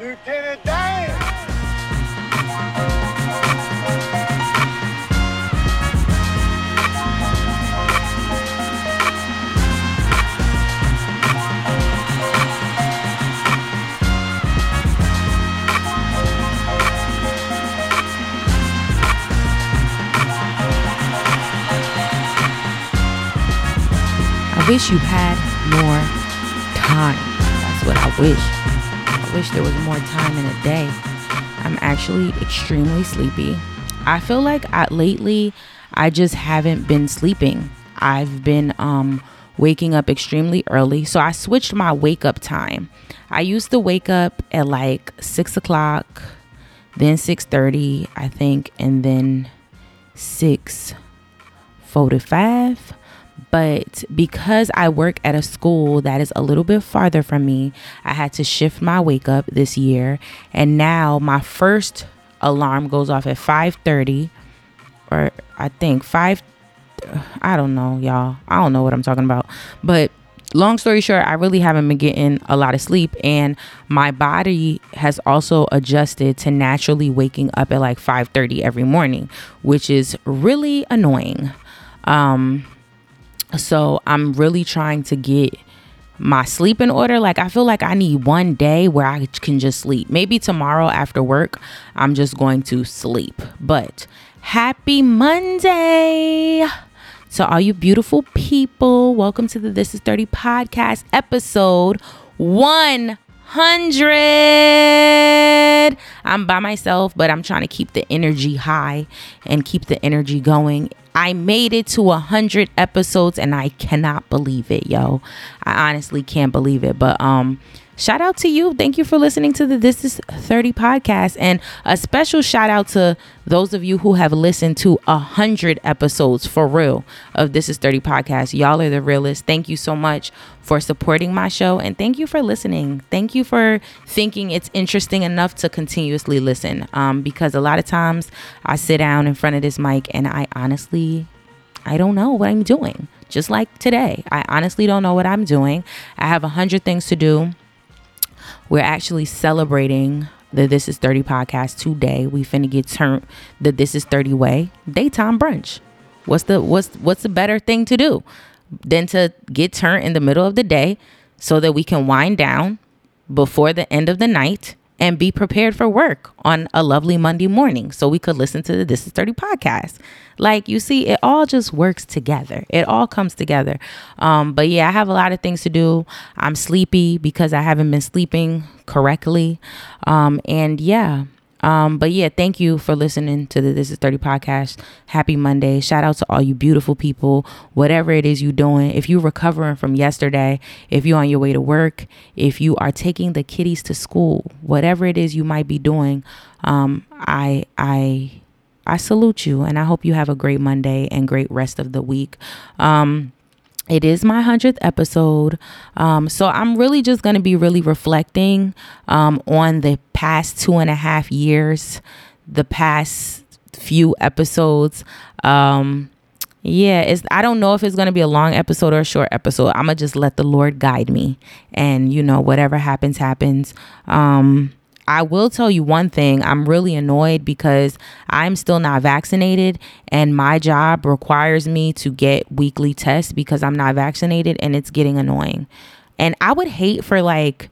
Lieutenant Dan! I wish you had more time. That's what I wish. Wish there was more time in a day. I'm actually extremely sleepy. I feel like I, lately I just haven't been sleeping. I've been um, waking up extremely early, so I switched my wake up time. I used to wake up at like six o'clock, then six thirty, I think, and then six forty-five but because I work at a school that is a little bit farther from me, I had to shift my wake up this year. And now my first alarm goes off at 5:30 or I think 5 I don't know, y'all. I don't know what I'm talking about. But long story short, I really haven't been getting a lot of sleep and my body has also adjusted to naturally waking up at like 5:30 every morning, which is really annoying. Um so I'm really trying to get my sleep in order. Like I feel like I need one day where I can just sleep. Maybe tomorrow after work, I'm just going to sleep. But happy Monday. So all you beautiful people, welcome to the This is 30 podcast episode 100. I'm by myself, but I'm trying to keep the energy high and keep the energy going. I made it to a hundred episodes and I cannot believe it, yo. I honestly can't believe it. But um shout out to you. Thank you for listening to the This is 30 podcast. And a special shout out to those of you who have listened to a hundred episodes for real of This is 30 podcast. Y'all are the realest. Thank you so much for supporting my show. And thank you for listening. Thank you for thinking it's interesting enough to continuously listen. Um, because a lot of times I sit down in front of this mic and I honestly I don't know what I'm doing. Just like today, I honestly don't know what I'm doing. I have a hundred things to do. We're actually celebrating the This Is 30 podcast today. We finna get turned the This Is 30 way daytime brunch. What's the what's what's the better thing to do than to get turned in the middle of the day so that we can wind down before the end of the night and be prepared for work on a lovely Monday morning so we could listen to the This is 30 podcast. Like you see, it all just works together. It all comes together. Um, but yeah, I have a lot of things to do. I'm sleepy because I haven't been sleeping correctly. Um, and yeah. Um, but yeah, thank you for listening to the This is 30 podcast. Happy Monday. Shout out to all you beautiful people, whatever it is you're doing. If you're recovering from yesterday, if you're on your way to work, if you are taking the kiddies to school, whatever it is you might be doing, um, I, I, I salute you and I hope you have a great Monday and great rest of the week. Um, it is my 100th episode. Um, so I'm really just going to be really reflecting um, on the past two and a half years, the past few episodes. Um, yeah, it's I don't know if it's gonna be a long episode or a short episode. I'ma just let the Lord guide me. And you know, whatever happens, happens. Um I will tell you one thing. I'm really annoyed because I'm still not vaccinated and my job requires me to get weekly tests because I'm not vaccinated and it's getting annoying. And I would hate for like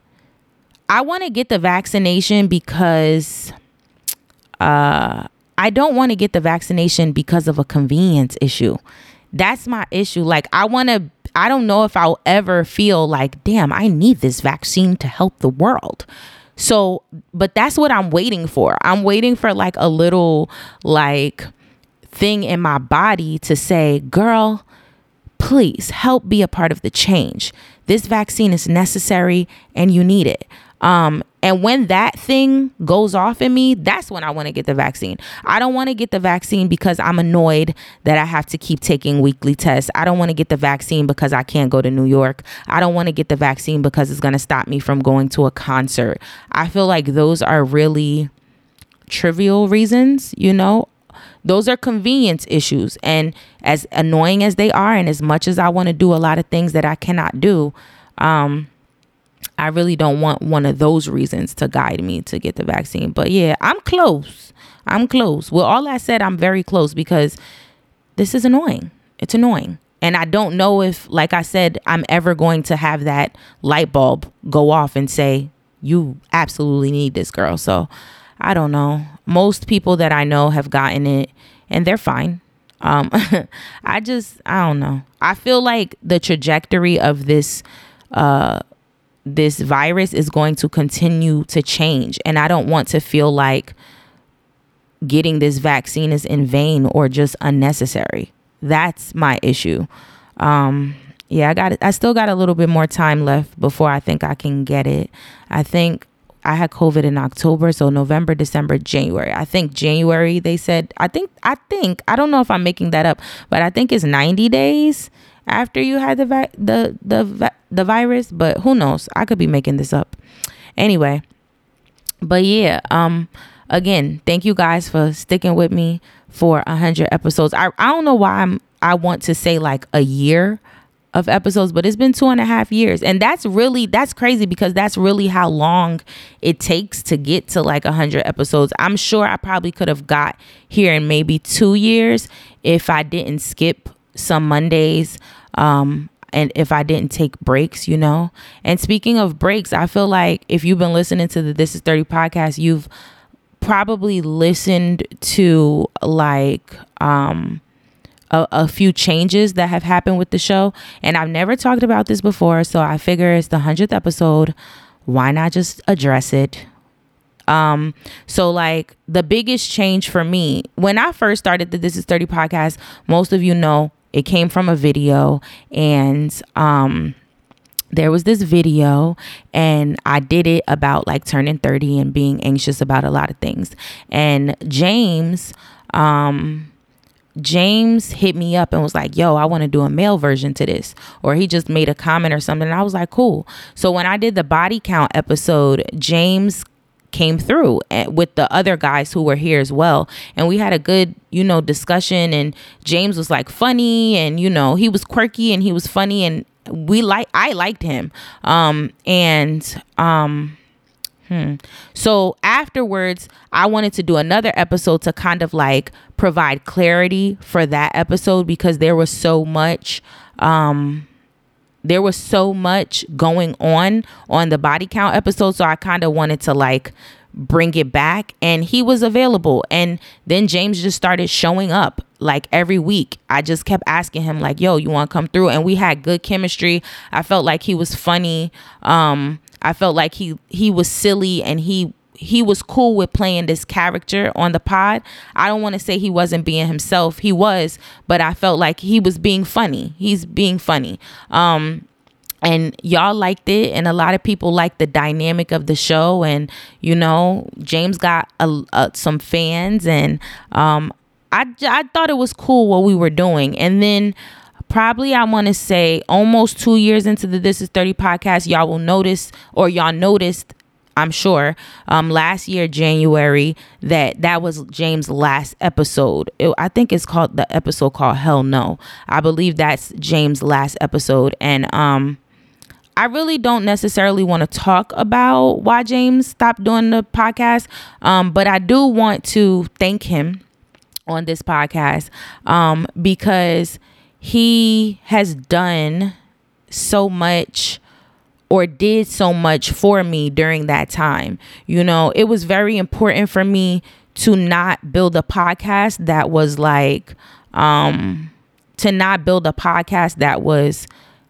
I want to get the vaccination because uh I don't want to get the vaccination because of a convenience issue. That's my issue. Like I want to I don't know if I'll ever feel like, damn, I need this vaccine to help the world. So, but that's what I'm waiting for. I'm waiting for like a little like thing in my body to say, girl, please help be a part of the change. This vaccine is necessary and you need it. Um, and when that thing goes off in me, that's when I want to get the vaccine. I don't want to get the vaccine because I'm annoyed that I have to keep taking weekly tests. I don't want to get the vaccine because I can't go to New York. I don't want to get the vaccine because it's going to stop me from going to a concert. I feel like those are really trivial reasons, you know? Those are convenience issues. And as annoying as they are, and as much as I want to do a lot of things that I cannot do, um, I really don't want one of those reasons to guide me to get the vaccine. But yeah, I'm close. I'm close. Well, all I said, I'm very close because this is annoying. It's annoying. And I don't know if, like I said, I'm ever going to have that light bulb go off and say, you absolutely need this girl. So I don't know. Most people that I know have gotten it and they're fine. Um, I just, I don't know. I feel like the trajectory of this, uh, this virus is going to continue to change. And I don't want to feel like getting this vaccine is in vain or just unnecessary. That's my issue. Um, yeah, I got I still got a little bit more time left before I think I can get it. I think I had COVID in October, so November, December, January. I think January they said I think I think I don't know if I'm making that up, but I think it's 90 days after you had the va- the the va- the virus, but who knows? I could be making this up. Anyway, but yeah, um again, thank you guys for sticking with me for 100 episodes. I I don't know why I'm I want to say like a year of episodes, but it's been two and a half years. And that's really, that's crazy because that's really how long it takes to get to like 100 episodes. I'm sure I probably could have got here in maybe two years if I didn't skip some Mondays. Um, and if I didn't take breaks, you know. And speaking of breaks, I feel like if you've been listening to the This Is 30 podcast, you've probably listened to like um a, a, few changes that have happened with the show. And I've never talked about this before, so I figure it's the 100th episode. Why not just address it? Um, so like the biggest change for me when I first started the This Is 30 podcast, most of you know it came from a video and um there was this video and I did it about like turning 30 and being anxious about a lot of things. And James um James hit me up and was like, yo, I want to do a male version to this. Or he just made a comment or something. And I was like, cool. So when I did the body count episode, James came through eh, with the other guys who were here as well. And we had a good, you know, discussion. And James was like funny and, you know, he was quirky and he was funny. And we like, I liked him. Um, and, um, Hmm. So afterwards, I wanted to do another episode to kind of like provide clarity for that episode because there was so much um there was so much going on on the body count episode so I kind of wanted to like bring it back and he was available and then James just started showing up like every week. I just kept asking him like, "Yo, you want to come through?" and we had good chemistry. I felt like he was funny. Um I felt like he he was silly and he he was cool with playing this character on the pod. I don't want to say he wasn't being himself. He was, but I felt like he was being funny. He's being funny. Um and y'all liked it and a lot of people liked the dynamic of the show and you know james got a, a, some fans and um, I, I thought it was cool what we were doing and then probably I want to say almost two years into the This Is 30 podcast, y'all will notice or y'all noticed I'm sure um, last year January that that was James' last episode. It, I think it's called the episode called Hell No. I believe that's James' last episode, and um, I really don't necessarily want to talk about why James stopped doing the podcast, um, but I do want to thank him on this podcast um, because he has done so much or did so much for me during that time. You know, it was very important for me to not build a podcast that was like um to not build a podcast that was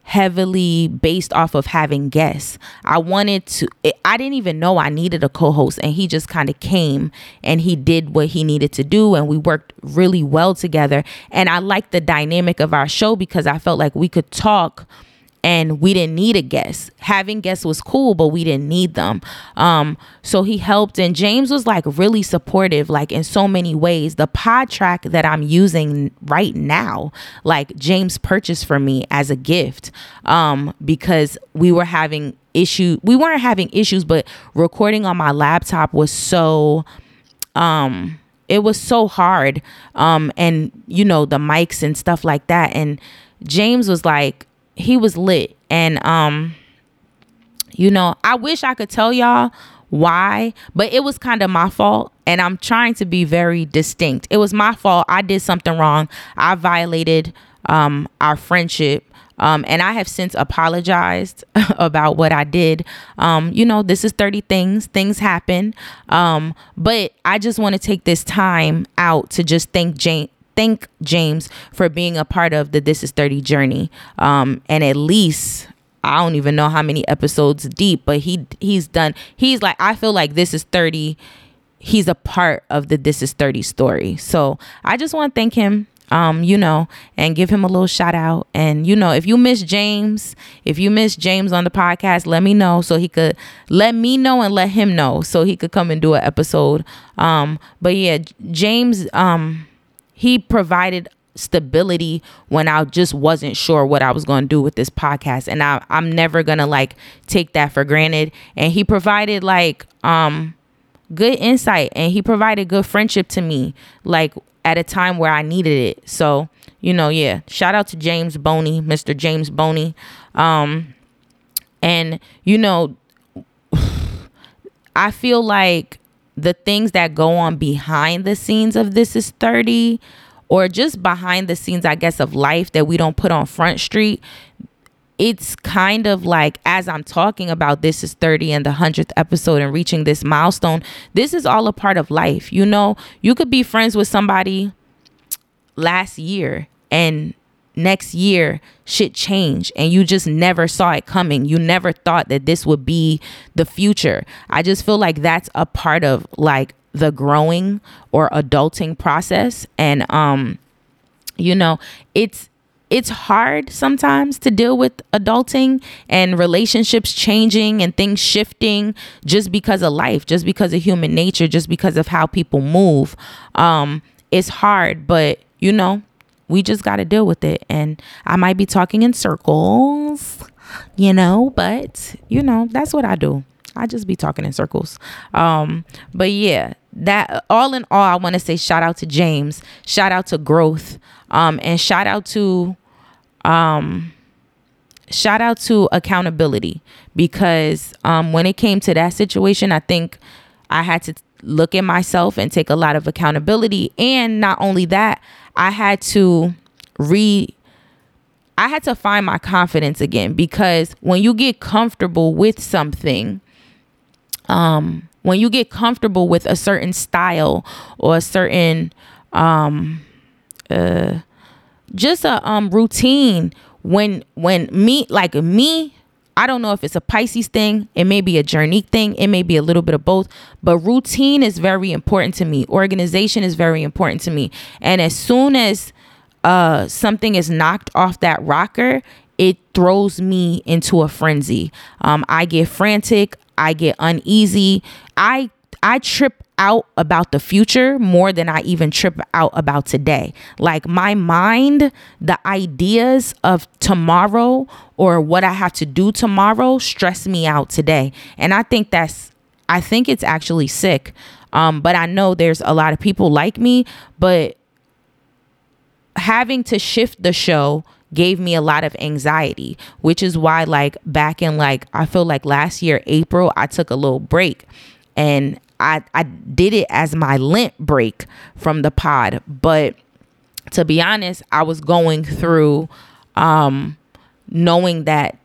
heavily based off of having guests. I wanted to, I didn't even know I needed a co host, and he just kind of came and he did what he needed to do, and we worked really well together. And I liked the dynamic of our show because I felt like we could talk and we didn't need a guest. Having guests was cool, but we didn't need them. Um, so he helped, and James was like really supportive, like in so many ways. The PodTrak that I'm using right now, like James purchased for me as a gift, um, because we were having issue. We weren't having issues, but recording on my laptop was so, um, it was so hard, um, and you know the mics and stuff like that, and James was like he was lit and um you know, I wish I could tell y'all why, but it was kind of my fault. And I'm trying to be very distinct. It was my fault. I did something wrong. I violated um, our friendship. Um, and I have since apologized about what I did. Um, you know, this is 30 things, things happen. Um, but I just want to take this time out to just thank Jane. Thank James for being a part of the This Is 30 journey. Um, and at least I don't even know how many episodes deep, but he he's done. He's like I feel like this is 30. He's a part of the This Is 30 story. So I just want to thank him um, you know, and give him a little shout out. And, you know, if you miss James, if you miss James on the podcast, let me know so he could let me know and let him know so he could come and do an episode. Um, but yeah, James, um, he provided stability when I just wasn't sure what I was going to do with this podcast. And I, I'm never going to like take that for granted. And he provided like, um, good insight and he provided good friendship to me. Like at a time where I needed it. So, you know, yeah, shout out to James Boney, Mr. James Boney. Um, and, you know, I feel like the things that go on behind the scenes of This Is 30 or just behind the scenes, I guess, of life that we don't put on Front Street, it's kind of like as I'm talking about this is 30 and the 100th episode and reaching this milestone, this is all a part of life. You know, you could be friends with somebody last year and next year shit change and you just never saw it coming. You never thought that this would be the future. I just feel like that's a part of like the growing or adulting process and um you know, it's it's hard sometimes to deal with adulting and relationships changing and things shifting just because of life, just because of human nature, just because of how people move. Um, it's hard, but you know, we just got to deal with it. And I might be talking in circles, you know, but you know, that's what I do. I just be talking in circles. Um, but yeah, that all in all, I want to say shout out to James, shout out to growth, um, and shout out to um shout out to accountability because um when it came to that situation, I think I had to look at myself and take a lot of accountability. And not only that, I had to re I had to find my confidence again because when you get comfortable with something, um, when you get comfortable with a certain style or a certain um uh just a um routine when when me like me I don't know if it's a Pisces thing, it may be a journey thing, it may be a little bit of both, but routine is very important to me. Organization is very important to me. And as soon as uh something is knocked off that rocker, it throws me into a frenzy. Um I get frantic, I get uneasy. I I trip out about the future more than I even trip out about today. Like my mind, the ideas of tomorrow or what I have to do tomorrow stress me out today. And I think that's I think it's actually sick. Um, but I know there's a lot of people like me, but having to shift the show gave me a lot of anxiety, which is why like back in like I feel like last year April I took a little break and I I did it as my Lent break from the pod, but to be honest, I was going through um knowing that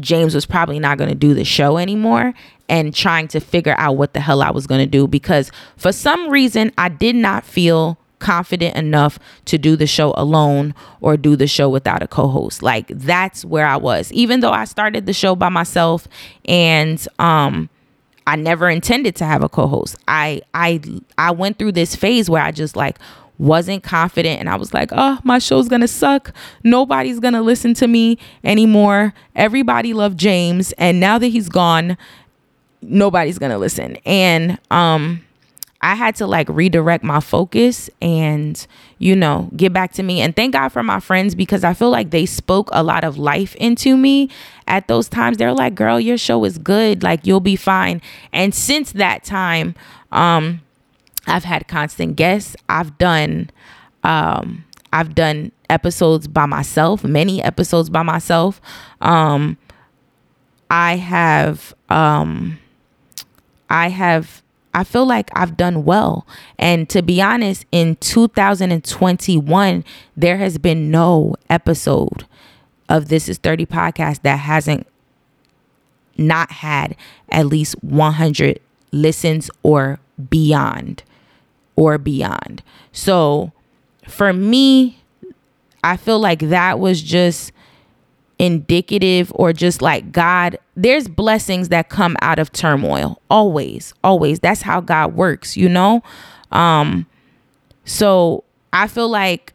James was probably not going to do the show anymore and trying to figure out what the hell I was going to do because for some reason I did not feel confident enough to do the show alone or do the show without a co-host. Like that's where I was. Even though I started the show by myself and um I never intended to have a co-host. I I I went through this phase where I just like wasn't confident and I was like, "Oh, my show's going to suck. Nobody's going to listen to me anymore. Everybody loved James and now that he's gone, nobody's going to listen." And um I had to like redirect my focus and, you know, get back to me. And thank God for my friends because I feel like they spoke a lot of life into me at those times. They're like, girl, your show is good. Like, you'll be fine. And since that time, um, I've had constant guests. I've done, um, I've done episodes by myself, many episodes by myself. Um, I have um I have I feel like I've done well. And to be honest, in 2021, there has been no episode of This is 30 podcast that hasn't not had at least 100 listens or beyond or beyond. So for me, I feel like that was just indicative or just like God, there's blessings that come out of turmoil. Always, always. That's how God works, you know? Um so I feel like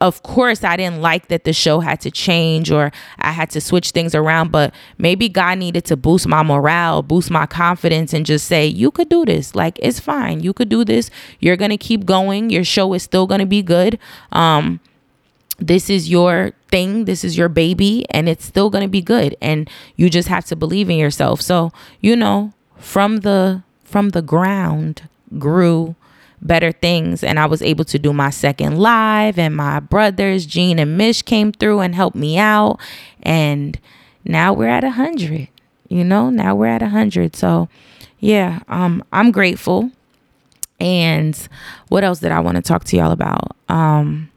of course I didn't like that the show had to change or I had to switch things around, but maybe God needed to boost my morale, boost my confidence and just say, "You could do this. Like it's fine. You could do this. You're going to keep going. Your show is still going to be good." Um this is your thing this is your baby and it's still going to be good. And you just have to believe in yourself. So you know from the from the ground grew better things and i was able to do my second live and my brothers gene and mish came through and helped me out and now we're at a hundred you know now we're at a hundred. So yeah um i'm grateful. And what else did i want to talk to y'all about? Um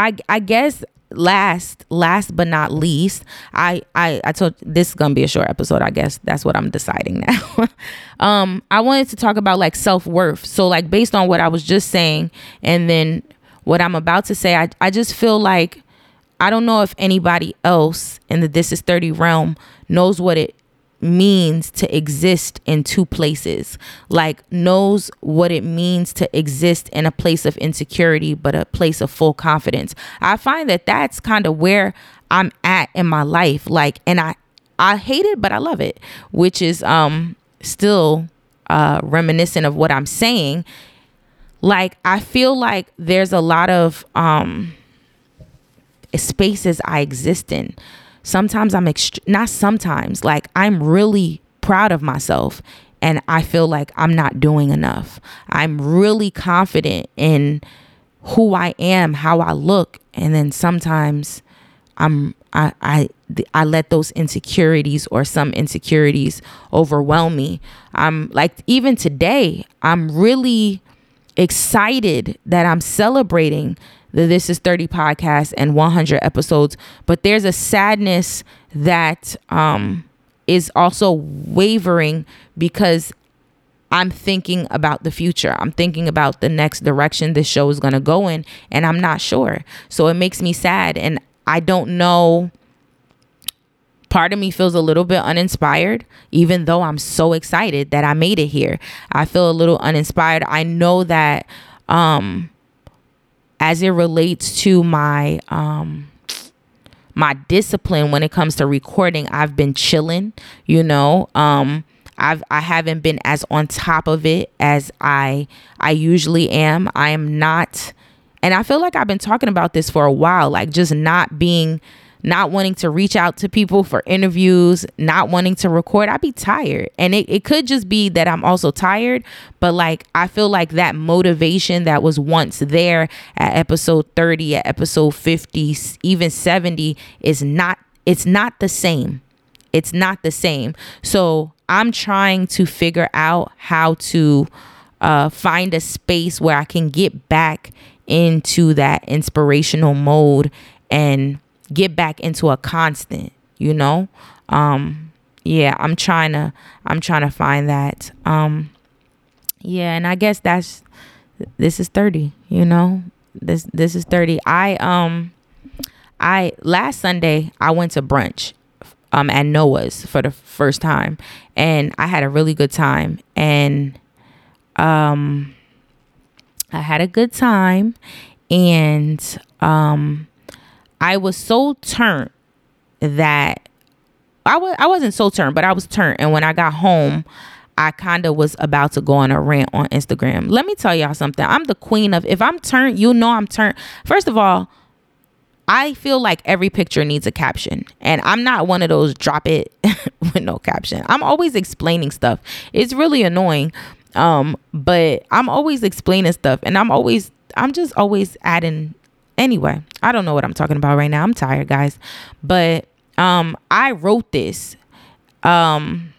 I I guess last last but not least i i i told this is gonna be a short episode i guess. That's what i'm deciding now. Um i wanted to talk about like self-worth. So like based on what i was just saying and then what i'm about to say i, I just feel like i don't know if anybody else in the this is 30 realm knows what it means to exist in two places. Like knows what it means to exist in a place of insecurity but a place of full confidence. I find that that's kind of where i'm at in my life. Like and i i hate it but i love it which is um still uh reminiscent of what i'm saying. Like i feel like there's a lot of um spaces i exist in sometimes I'm ext- not sometimes, like I'm really proud of myself and I feel like I'm not doing enough. I'm really confident in who I am, how I look, and then sometimes I'm I I I let those insecurities or some insecurities overwhelm me. I'm like even today, I'm really excited that I'm celebrating the This Is 30 podcast and 100 episodes, but there's a sadness that um, is also wavering because I'm thinking about the future. I'm thinking about the next direction this show is going to go in, and I'm not sure. So it makes me sad, and I don't know. Part of me feels a little bit uninspired, even though I'm so excited that I made it here. I feel a little uninspired. I know that um, as it relates to my um my discipline when it comes to recording i've been chilling you know? Um i've i haven't been as on top of it as i i usually am. I am not and i feel like i've been talking about this for a while like just not being not wanting to reach out to people for interviews, not wanting to record, I'd be tired. And it, it could just be that I'm also tired, but like I feel like that motivation that was once there at episode 30, at episode 50, even 70 is not it's not the same. It's not the same. So I'm trying to figure out how to uh, find a space where I can get back into that inspirational mode and get back into a constant, you know? Um yeah, I'm trying to I'm trying to find that. Um yeah, and I guess that's this is 30, you know? This this is 30. I um I last Sunday I went to brunch um at Noah's for the first time and I had a really good time and um I had a good time and um I was so turned that I was I wasn't so turned, but I was turned. And when I got home, I kind of was about to go on a rant on Instagram. Let me tell y'all something. I'm the queen of if I'm turned, you know I'm turned. First of all, I feel like every picture needs a caption. And I'm not one of those drop it with no caption. I'm always explaining stuff. It's really annoying. Um, but I'm always explaining stuff and I'm always I'm just always adding Anyway, I don't know what I'm talking about right now. I'm tired, guys. But Um, I wrote this um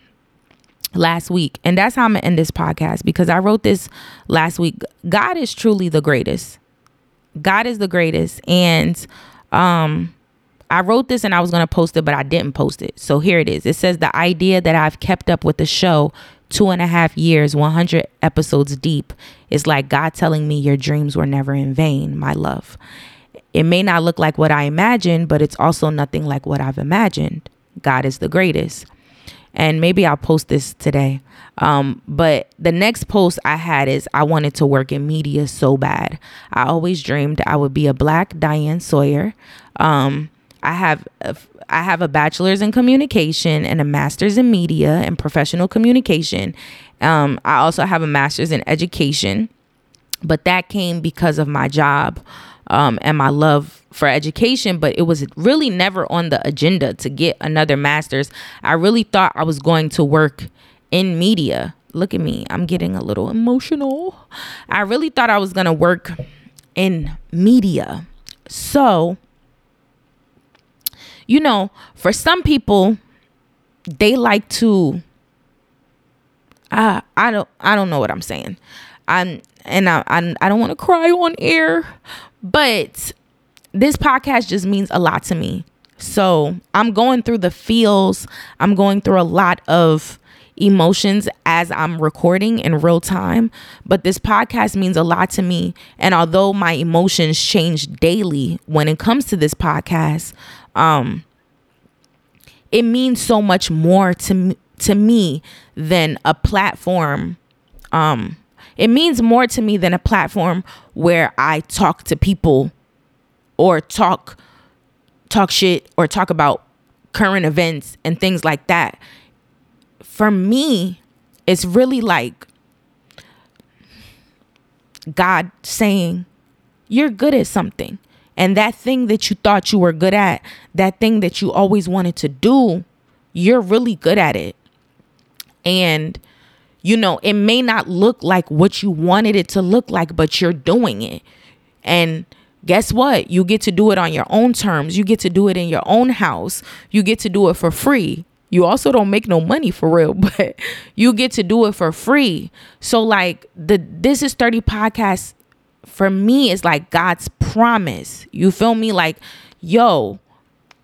last week, and that's how I'm gonna end this podcast because I wrote this last week. God is truly the greatest. God is the greatest, and um I wrote this and I was to post it, but I didn't post it. So here it is. It says the idea that I've kept up with the show two and a half years, 100 episodes deep, is like God telling me your dreams were never in vain, my love. It may not look like what I imagined, but it's also nothing like what I've imagined. God is the greatest. And maybe I'll post this today. Um, but the next post I had is I wanted to work in media so bad. I always dreamed I would be a black Diane Sawyer. Um, I have a, I have a bachelor's in communication and a master's in media and professional communication. Um, I also have a master's in education, but that came because of my job um, and my love for education. But it was really never on the agenda to get another master's. I really thought I was going to work in media. Look at me, I'm getting a little emotional. I really thought I was going to work in media. So, you know, for some people, they like to. Uh, I don't. I don't know what I'm saying. I'm and I I, I don't want to cry on air, but this podcast just means a lot to me. So I'm going through the feels. I'm going through a lot of emotions as I'm recording in real time. But this podcast means a lot to me. And although my emotions change daily when it comes to this podcast, um, it means so much more to to me than a platform. Um, it means more to me than a platform where I talk to people or talk talk shit or talk about current events and things like that. For me, it's really like God saying, You're good at something. And that thing that you thought you were good at, that thing that you always wanted to do, you're really good at it. And, you know, it may not look like what you wanted it to look like, but you're doing it. And guess what? You get to do it on your own terms. You get to do it in your own house. You get to do it for free. You also don't make no money for real, but you get to do it for free. So like the This is 30 podcast for me is like God's promise. You feel me? Like, yo,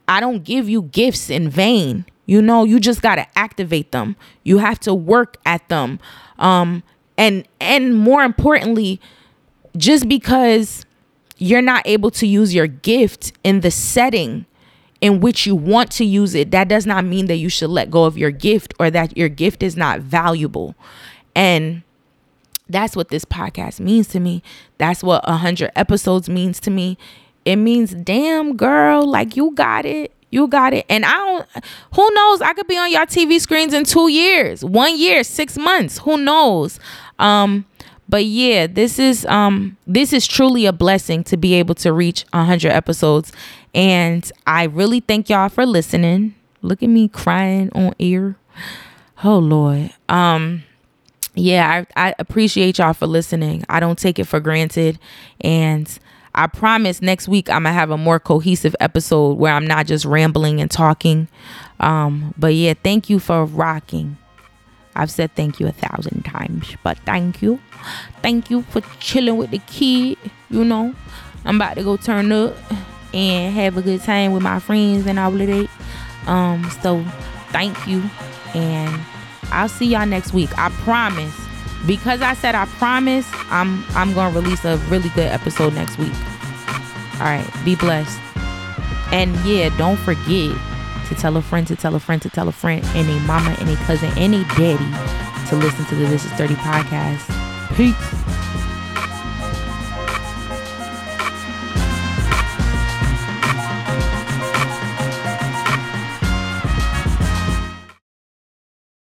I don't give you gifts in vain. You know, you just got to activate them. You have to work at them. Um and and more importantly, just because you're not able to use your gift in the setting in which you want to use it, that does not mean that you should let go of your gift or that your gift is not valuable. And that's what this podcast means to me. That's what 100 episodes means to me. It means, damn, girl, like you got it. You got it. And I don't, who knows? I could be on y'all TV screens in two years, one year, six months. Who knows? Um, but yeah, this is um this is truly a blessing to be able to reach 100 episodes and I really thank y'all for listening. Look at me crying on air. Oh lord. Um yeah, I, I appreciate y'all for listening. I don't take it for granted. And I promise next week I'm gonna have a more cohesive episode where I'm not just rambling and talking. Um, but yeah, thank you for rocking. I've said thank you a thousand times, but thank you. Thank you for chilling with the kid. You know, I'm about to go turn up and have a good time with my friends and all of that. Um, so thank you and I'll see y'all next week. I promise. Because I said I promise, I'm I'm gonna release a really good episode next week. All right, be blessed. And yeah, don't forget to tell a friend to tell a friend to tell a friend and a mama and a cousin and a daddy to listen to the This Is 30 podcast. Peace.